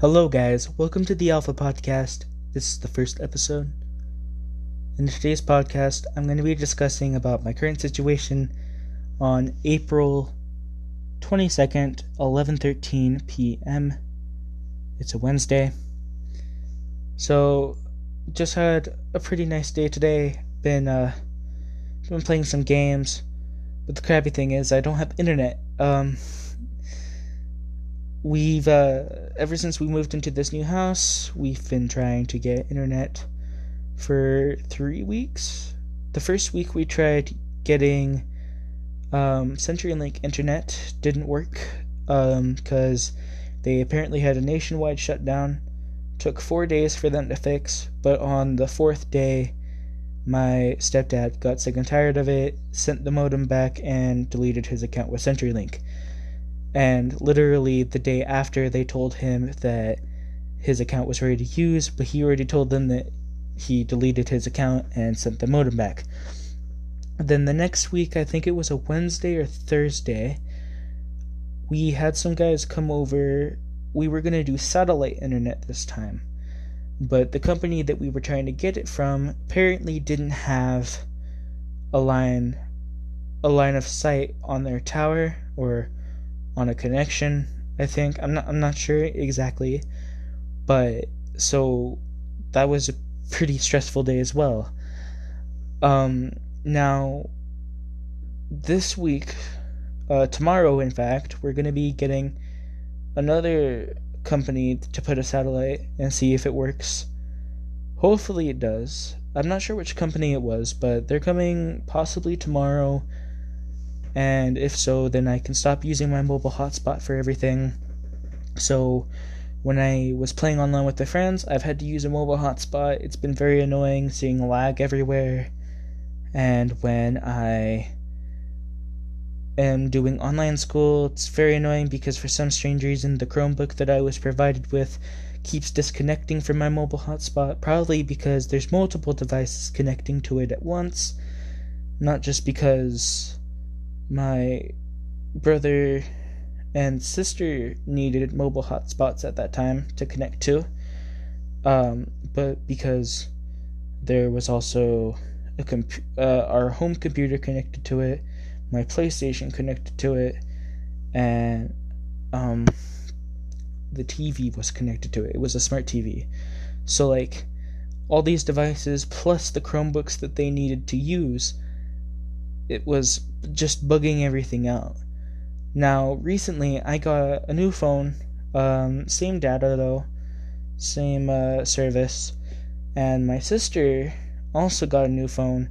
Hello, guys. Welcome to the Alpha Podcast. This is the first episode. In today's podcast, I'm going to be discussing about my current situation on April 22nd, 11:13 p.m. It's a Wednesday. So, just had a pretty nice day today. Been uh been playing some games. But the crappy thing is I don't have internet. Um we've uh, ever since we moved into this new house, we've been trying to get internet for three weeks. The first week we tried getting um, CenturyLink internet didn't work because um, they apparently had a nationwide shutdown. Took four days for them to fix, but on the fourth day, my stepdad got sick and tired of it, sent the modem back, and deleted his account with CenturyLink. And literally the day after, they told him that his account was ready to use, but he already told them that he deleted his account and sent the modem back. Then the next week, I think it was a Wednesday or Thursday, we had some guys come over. We were going to do satellite internet this time. But the company that we were trying to get it from apparently didn't have a line a line of sight on their tower or on a connection. I think I'm not I'm not sure exactly, but so that was a pretty stressful day as well. Um, now this week, uh, tomorrow, in fact, we're gonna be getting another company to put a satellite and see if it works. Hopefully, it does. I'm not sure which company it was, but they're coming possibly tomorrow and if so, then I can stop using my mobile hotspot for everything. So, when I was playing online with my friends, I've had to use a mobile hotspot. It's been very annoying seeing lag everywhere. And when I am doing online school, it's very annoying because for some strange reason, the Chromebook that I was provided with keeps disconnecting from my mobile hotspot, probably because there's multiple devices connecting to it at once, not just because my brother and sister needed mobile hotspots at that time to connect to. Um, but because there was also a comp- uh, our home computer connected to it, my PlayStation connected to it, and um, the TV was connected to it. It was a smart TV. So, like, all these devices plus the Chromebooks that they needed to use it was just bugging everything out. Now, recently I got a new phone, um, same data though, same uh, service, and my sister also got a new phone.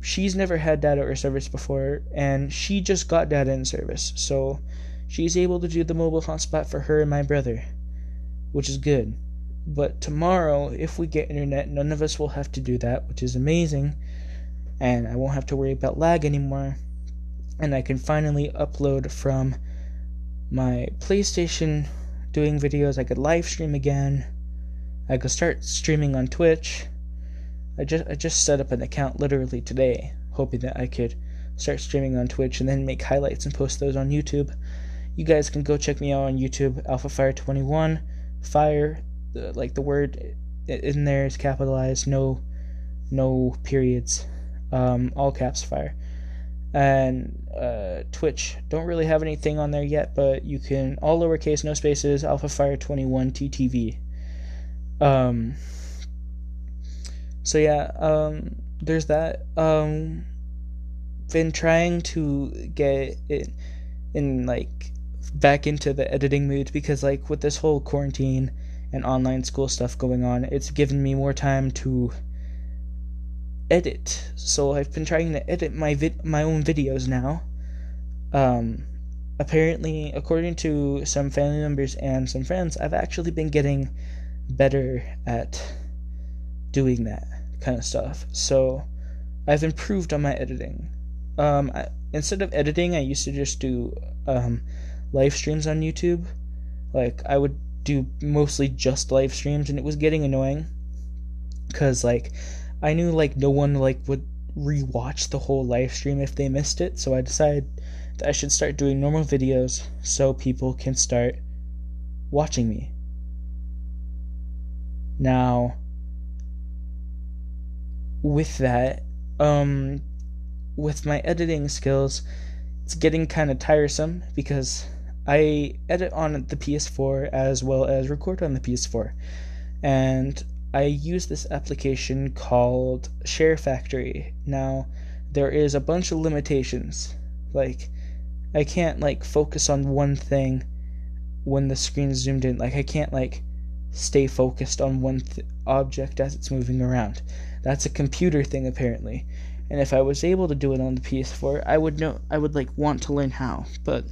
She's never had data or service before, and she just got data and service, so she's able to do the mobile hotspot for her and my brother, which is good. But tomorrow, if we get internet, none of us will have to do that, which is amazing and I won't have to worry about lag anymore. And I can finally upload from my PlayStation doing videos. I could live stream again. I could start streaming on Twitch. I just I just set up an account literally today, hoping that I could start streaming on Twitch and then make highlights and post those on YouTube. You guys can go check me out on YouTube, AlphaFire21. Fire, like the word in there is capitalized, no, no periods um, all caps fire. And uh, Twitch, don't really have anything on there yet, but you can all lowercase, no spaces, Alpha Fire 21 TTV. Um, so yeah, um, there's that. Um, been trying to get it in like back into the editing mood because like with this whole quarantine and online school stuff going on, it's given me more time to edit. So I've been trying to edit my vid- my own videos now. Um, apparently, according to some family members and some friends, I've actually been getting better at doing that kind of stuff. So I've improved on my editing. Um, I, instead of editing, I used to just do um, live streams on YouTube. Like I would do mostly just live streams, and it was getting annoying because like I knew like no one like would rewatch the whole live stream if they missed it, so I decided that I should start doing normal videos so people can start watching me. Now, with that, um, with my editing skills, it's getting kind of tiresome because I edit on the PS4 as well as record on the PS4. And I use this application called Share Factory. Now, there is a bunch of limitations. Like, I can't, like, focus on one thing when the screen's zoomed in. Like, I can't, like, stay focused on one th- object as it's moving around. That's a computer thing, apparently. And if I was able to do it on the PS4, I would know, I would, like, want to learn how. But,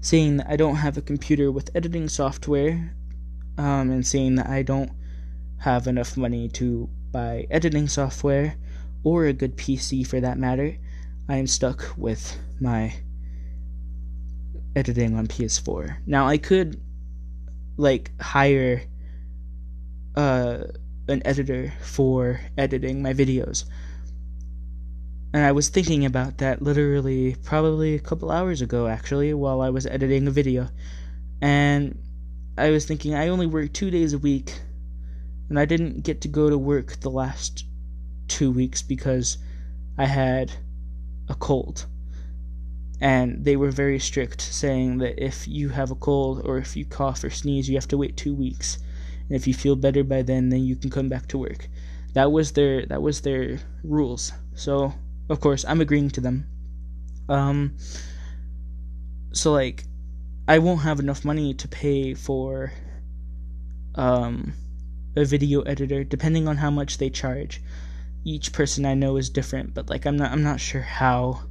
seeing that I don't have a computer with editing software, um, and seeing that I don't have enough money to buy editing software or a good PC for that matter, I am stuck with my editing on PS4. Now I could like hire uh an editor for editing my videos. And I was thinking about that literally probably a couple hours ago actually while I was editing a video. And I was thinking I only work 2 days a week and I didn't get to go to work the last 2 weeks because I had a cold and they were very strict, saying that if you have a cold or if you cough or sneeze, you have to wait two weeks, and if you feel better by then, then you can come back to work. That was their that was their rules. So of course I'm agreeing to them. Um. So like, I won't have enough money to pay for um a video editor, depending on how much they charge. Each person I know is different, but like I'm not I'm not sure how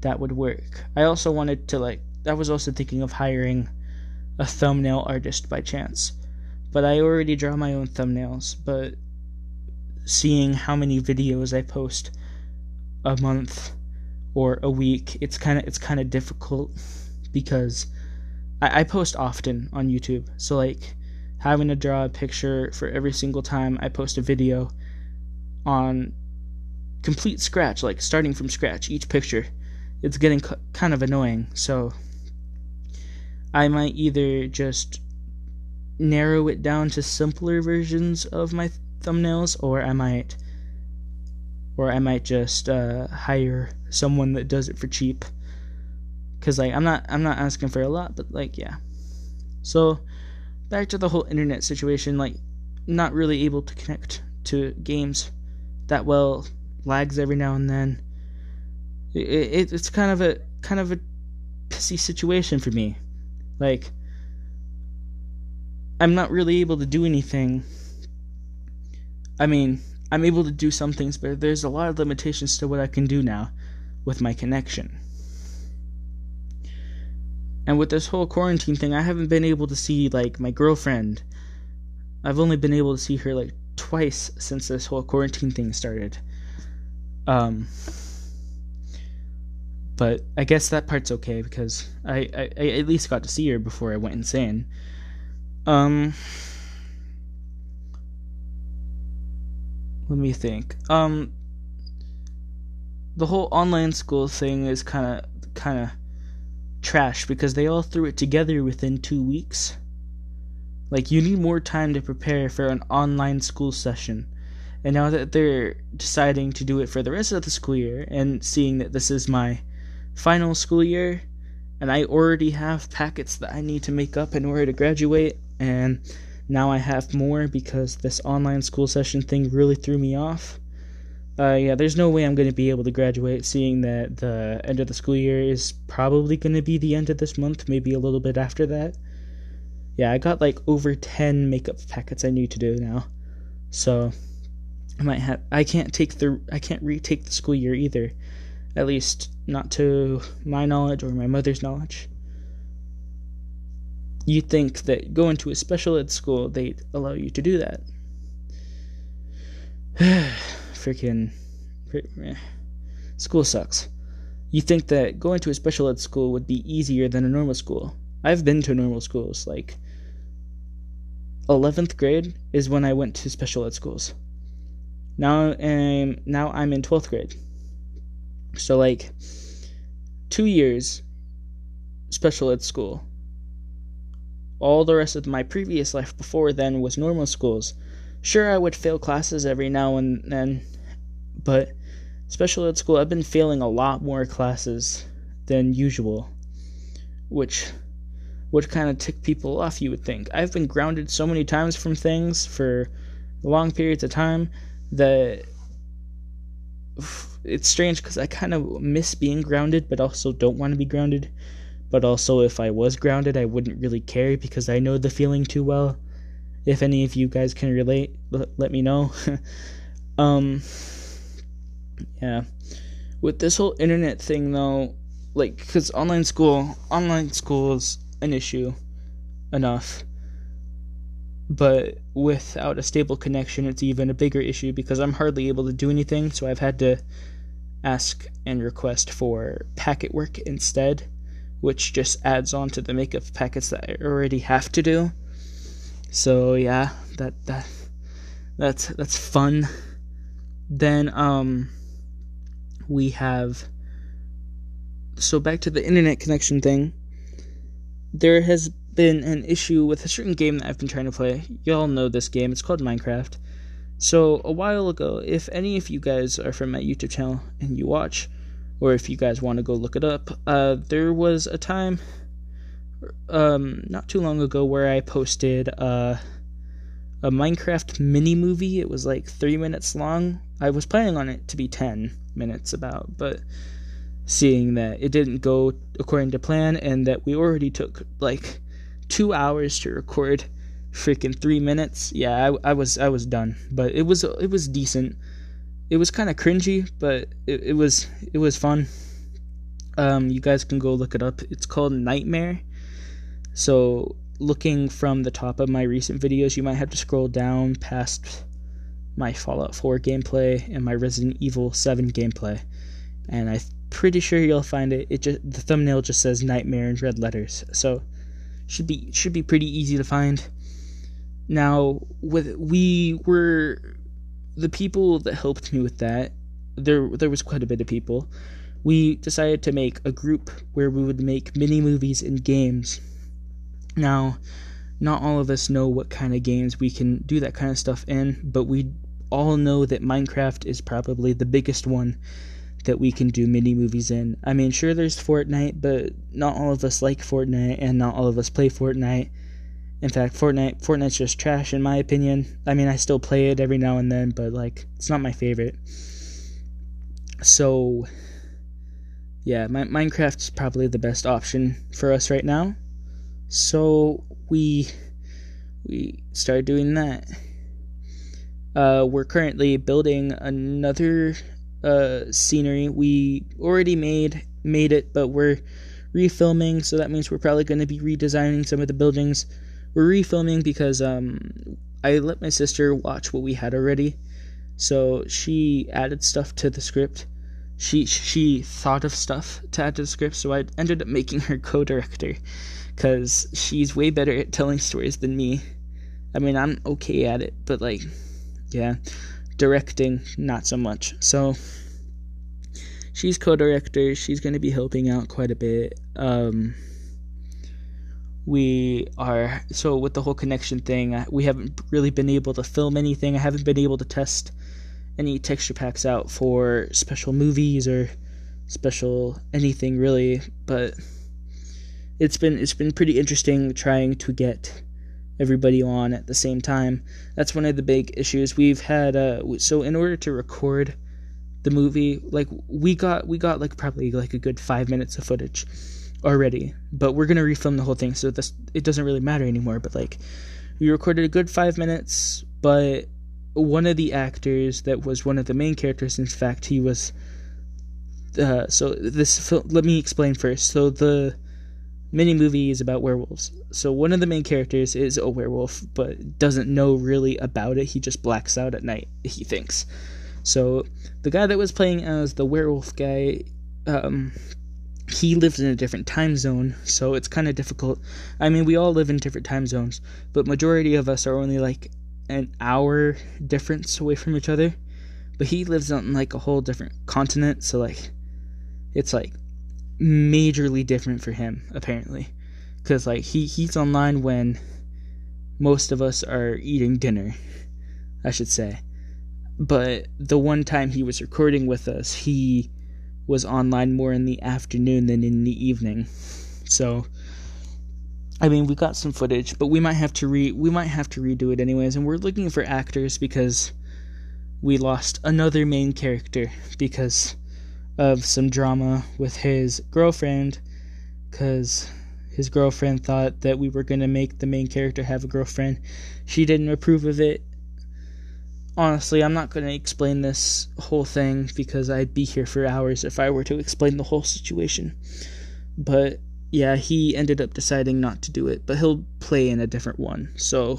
that would work. I also wanted to like I was also thinking of hiring a thumbnail artist by chance. But I already draw my own thumbnails, but seeing how many videos I post a month or a week, it's kind of it's kind of difficult because I, I post often on YouTube. So like having to draw a picture for every single time I post a video on complete scratch, like starting from scratch, each picture it's getting kind of annoying. So I might either just narrow it down to simpler versions of my th- thumbnails, or I might, or I might just uh, hire someone that does it for cheap. Cause like I'm not I'm not asking for a lot, but like yeah. So back to the whole internet situation, like not really able to connect to games that well, lags every now and then it, it, it's kind of a kind of a pissy situation for me. Like I'm not really able to do anything. I mean, I'm able to do some things, but there's a lot of limitations to what I can do now with my connection. And with this whole quarantine thing, I haven't been able to see like my girlfriend. I've only been able to see her like twice since this whole quarantine thing started. Um but I guess that part's okay because I, I, I at least got to see her before I went insane. Um, let me think. Um, the whole online school thing is kind of kind of trash because they all threw it together within two weeks. Like you need more time to prepare for an online school session. And now that they're deciding to do it for the rest of the school year and seeing that this is my final school year, and I already have packets that I need to make up in order to graduate, and now I have more because this online school session thing really threw me off. Uh, yeah, there's no way I'm going to be able to graduate, seeing that the end of the school year is probably going to be the end of this month, maybe a little bit after that. Yeah, I got like over 10 makeup packets I need to do now. So, I might have I can't take the I can't retake the school year either at least not to my knowledge or my mother's knowledge. You'd think that going to a special ed school, they'd allow you to do that. Freaking. School sucks. You think that going to a special ed school would be easier than a normal school. I've been to normal schools. Like, 11th grade is when I went to special ed schools. Now, um, now I'm in 12th grade. So, like, two years special ed school. all the rest of my previous life before then was normal schools. Sure, I would fail classes every now and then, but special ed school, I've been failing a lot more classes than usual, which would kind of tick people off, you would think. I've been grounded so many times from things for long periods of time that it's strange because I kind of miss being grounded, but also don't want to be grounded. But also, if I was grounded, I wouldn't really care because I know the feeling too well. If any of you guys can relate, let me know. um, yeah. With this whole internet thing, though, like, because online school, online school is an issue enough. But without a stable connection, it's even a bigger issue because I'm hardly able to do anything, so I've had to ask and request for packet work instead, which just adds on to the makeup packets that I already have to do. So yeah, that that that's that's fun. Then um we have so back to the internet connection thing. There has been an issue with a certain game that I've been trying to play. Y'all know this game. It's called Minecraft. So, a while ago, if any of you guys are from my YouTube channel and you watch, or if you guys want to go look it up, uh, there was a time, um, not too long ago, where I posted uh, a Minecraft mini movie. It was like three minutes long. I was planning on it to be 10 minutes about, but seeing that it didn't go according to plan and that we already took like two hours to record freaking three minutes. Yeah, I, I was I was done, but it was it was decent. It was kind of cringy, but it, it was it was fun. Um, you guys can go look it up. It's called Nightmare. So looking from the top of my recent videos, you might have to scroll down past my Fallout 4 gameplay and my Resident Evil 7 gameplay, and I'm pretty sure you'll find it. It just the thumbnail just says Nightmare in red letters, so should be should be pretty easy to find. Now, with we were the people that helped me with that. There, there was quite a bit of people. We decided to make a group where we would make mini movies and games. Now, not all of us know what kind of games we can do that kind of stuff in, but we all know that Minecraft is probably the biggest one that we can do mini movies in. I mean, sure, there's Fortnite, but not all of us like Fortnite, and not all of us play Fortnite. In fact, Fortnite Fortnite's just trash in my opinion. I mean, I still play it every now and then, but like it's not my favorite. So yeah, my, Minecraft's probably the best option for us right now. So we we started doing that. Uh, we're currently building another uh, scenery. We already made made it, but we're refilming, so that means we're probably going to be redesigning some of the buildings we're refilming because um, I let my sister watch what we had already, so she added stuff to the script. She she thought of stuff to add to the script, so I ended up making her co-director because she's way better at telling stories than me. I mean, I'm okay at it, but like, yeah, directing not so much. So she's co-director. She's going to be helping out quite a bit. Um, we are so with the whole connection thing we haven't really been able to film anything i haven't been able to test any texture packs out for special movies or special anything really but it's been it's been pretty interesting trying to get everybody on at the same time that's one of the big issues we've had uh so in order to record the movie like we got we got like probably like a good 5 minutes of footage already, but we're gonna refilm the whole thing, so this it doesn't really matter anymore. But like, we recorded a good five minutes, but one of the actors that was one of the main characters, in fact, he was. Uh, so this let me explain first. So the mini movie is about werewolves. So one of the main characters is a werewolf, but doesn't know really about it. He just blacks out at night. He thinks. So the guy that was playing as the werewolf guy um, he lives in a different time zone, so it's kind of difficult. I mean, we all live in different time zones, but majority of us are only like an hour difference away from each other. But he lives on like a whole different continent, so like it's like majorly different for him apparently because like he he's online when most of us are eating dinner, I should say. But the one time he was recording with us, he was online more in the afternoon than in the evening. So I mean, we got some footage, but we might have to re we might have to redo it anyways, and we're looking for actors because we lost another main character because of some drama with his girlfriend cuz his girlfriend thought that we were going to make the main character have a girlfriend. She didn't approve of it. Honestly, I'm not going to explain this whole thing because I'd be here for hours if I were to explain the whole situation. But yeah, he ended up deciding not to do it, but he'll play in a different one. So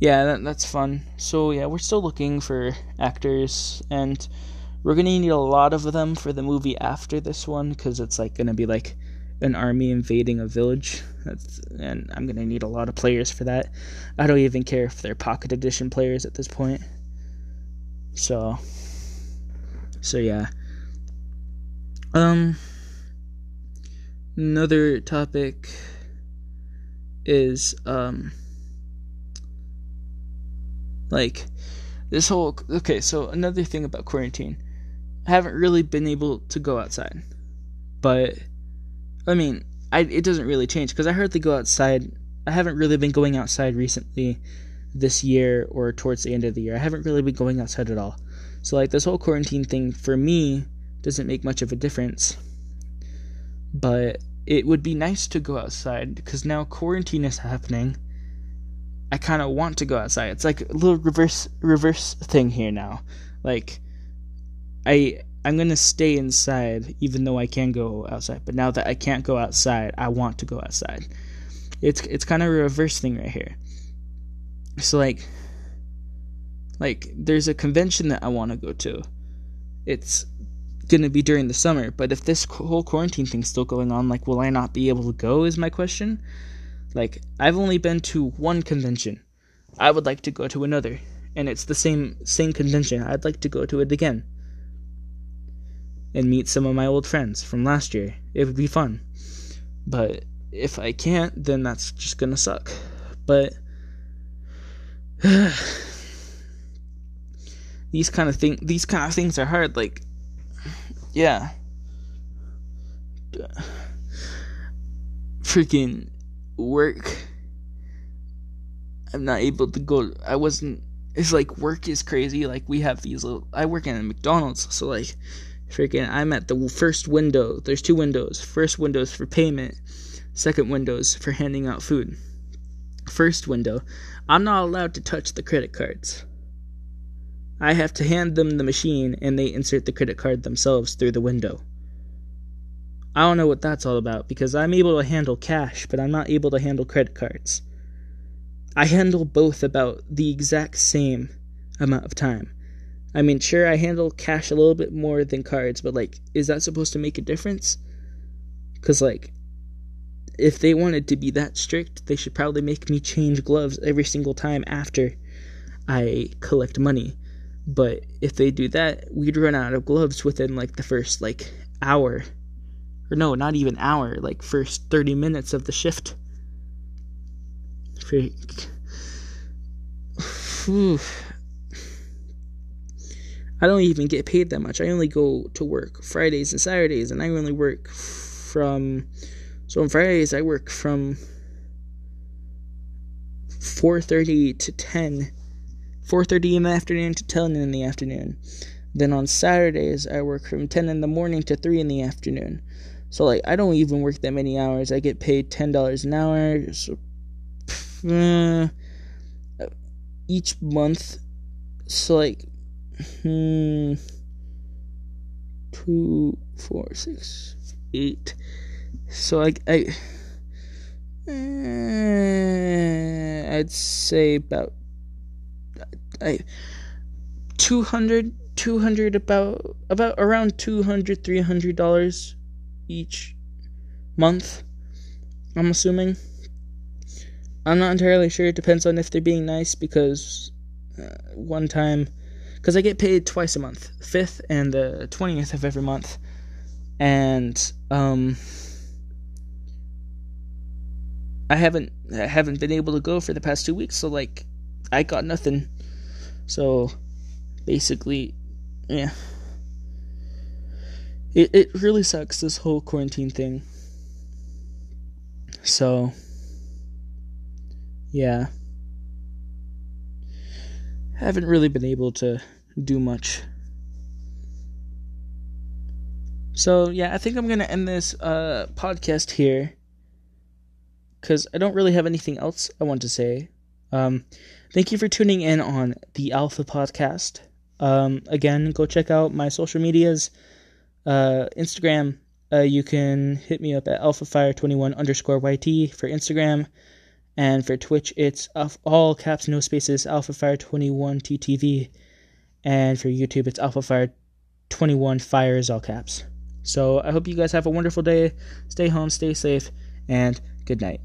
yeah, that, that's fun. So yeah, we're still looking for actors, and we're gonna need a lot of them for the movie after this one because it's like gonna be like an army invading a village. That's and I'm gonna need a lot of players for that. I don't even care if they're pocket edition players at this point. So so yeah. Um another topic is um like this whole okay, so another thing about quarantine. Haven't really been able to go outside. But I mean, I, it doesn't really change because I hardly go outside. I haven't really been going outside recently this year or towards the end of the year. I haven't really been going outside at all. So, like, this whole quarantine thing for me doesn't make much of a difference. But it would be nice to go outside because now quarantine is happening. I kind of want to go outside. It's like a little reverse reverse thing here now. Like I I'm gonna stay inside even though I can go outside. But now that I can't go outside, I want to go outside. It's it's kind of a reverse thing right here. So like like there's a convention that I want to go to. It's gonna be during the summer, but if this whole quarantine thing's still going on, like will I not be able to go? Is my question. Like I've only been to one convention. I would like to go to another, and it's the same same convention. I'd like to go to it again and meet some of my old friends from last year. It would be fun. But if I can't, then that's just gonna suck. But these kind of thing these kind of things are hard like yeah freaking work i'm not able to go i wasn't it's like work is crazy like we have these little i work in a mcdonald's so like freaking I'm at the first window. There's two windows. First window's for payment. Second window's for handing out food. First window, I'm not allowed to touch the credit cards. I have to hand them the machine and they insert the credit card themselves through the window. I don't know what that's all about because I'm able to handle cash, but I'm not able to handle credit cards. I handle both about the exact same amount of time. I mean, sure, I handle cash a little bit more than cards, but like, is that supposed to make a difference? Because, like, if they wanted to be that strict, they should probably make me change gloves every single time after I collect money. But if they do that, we'd run out of gloves within like the first like hour. Or no, not even hour, like first 30 minutes of the shift. Freak. I don't even get paid that much. I only go to work Fridays and Saturdays, and I only work from. So on Fridays, I work from 4:30 to 10, 4:30 in the afternoon to 10 in the afternoon. Then on Saturdays, I work from 10 in the morning to 3 in the afternoon. So like, I don't even work that many hours. I get paid ten dollars an hour. So, uh, each month. So like Hmm. Two, four, six, eight. So I, I, uh, I'd say about, I, 200, 200 about, about around 200, 300 dollars each month. I'm assuming. I'm not entirely sure. It depends on if they're being nice because uh, one time because I get paid twice a month, fifth and the twentieth of every month, and um, I haven't I haven't been able to go for the past two weeks, so like I got nothing. So basically, yeah. It it really sucks this whole quarantine thing. So yeah. Haven't really been able to do much. So yeah, I think I'm gonna end this uh, podcast here because I don't really have anything else I want to say. Um, thank you for tuning in on the Alpha Podcast. Um, again, go check out my social medias. Uh, Instagram, uh, you can hit me up at alphafire21 underscore YT for Instagram. And for Twitch, it's all caps, no spaces, alphafire21 TTV. And for YouTube, it's alphafire21 fires, all caps. So I hope you guys have a wonderful day. Stay home, stay safe, and good night.